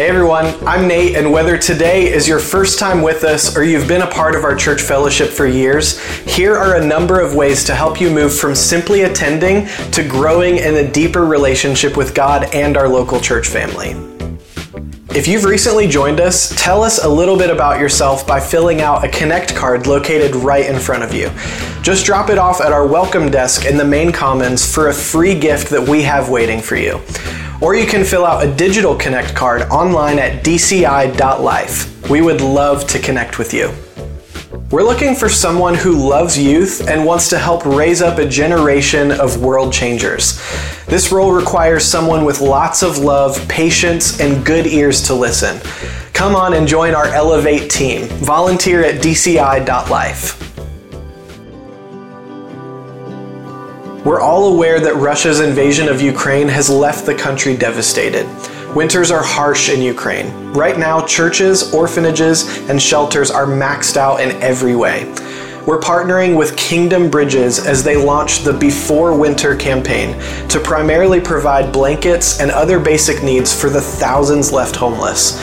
Hey everyone, I'm Nate, and whether today is your first time with us or you've been a part of our church fellowship for years, here are a number of ways to help you move from simply attending to growing in a deeper relationship with God and our local church family. If you've recently joined us, tell us a little bit about yourself by filling out a Connect card located right in front of you. Just drop it off at our welcome desk in the main commons for a free gift that we have waiting for you or you can fill out a digital Connect card online at dci.life. We would love to connect with you. We're looking for someone who loves youth and wants to help raise up a generation of world changers. This role requires someone with lots of love, patience, and good ears to listen. Come on and join our Elevate team. Volunteer at dci.life. We're all aware that Russia's invasion of Ukraine has left the country devastated. Winters are harsh in Ukraine. Right now, churches, orphanages, and shelters are maxed out in every way. We're partnering with Kingdom Bridges as they launch the Before Winter campaign to primarily provide blankets and other basic needs for the thousands left homeless.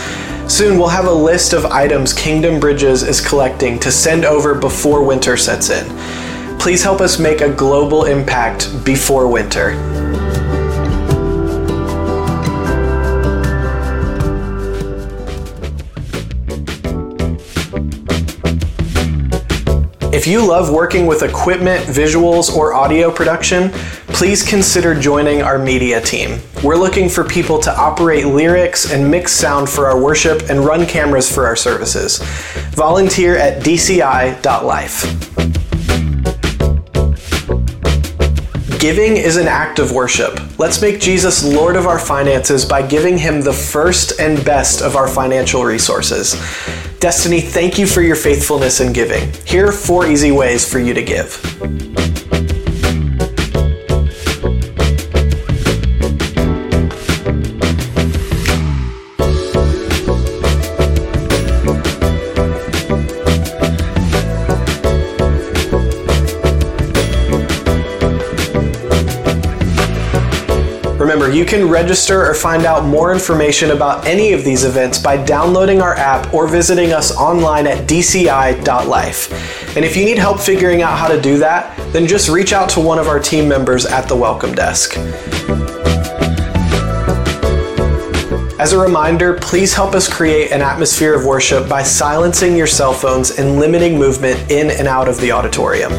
Soon we'll have a list of items Kingdom Bridges is collecting to send over before winter sets in. Please help us make a global impact before winter. If you love working with equipment, visuals, or audio production, please consider joining our media team. We're looking for people to operate lyrics and mix sound for our worship and run cameras for our services. Volunteer at dci.life. Giving is an act of worship. Let's make Jesus Lord of our finances by giving him the first and best of our financial resources. Destiny, thank you for your faithfulness in giving. Here are four easy ways for you to give. Remember, you can register or find out more information about any of these events by downloading our app or visiting us online at dci.life. And if you need help figuring out how to do that, then just reach out to one of our team members at the welcome desk. As a reminder, please help us create an atmosphere of worship by silencing your cell phones and limiting movement in and out of the auditorium.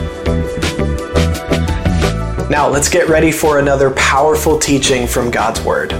Now, let's get ready for another powerful teaching from God's Word.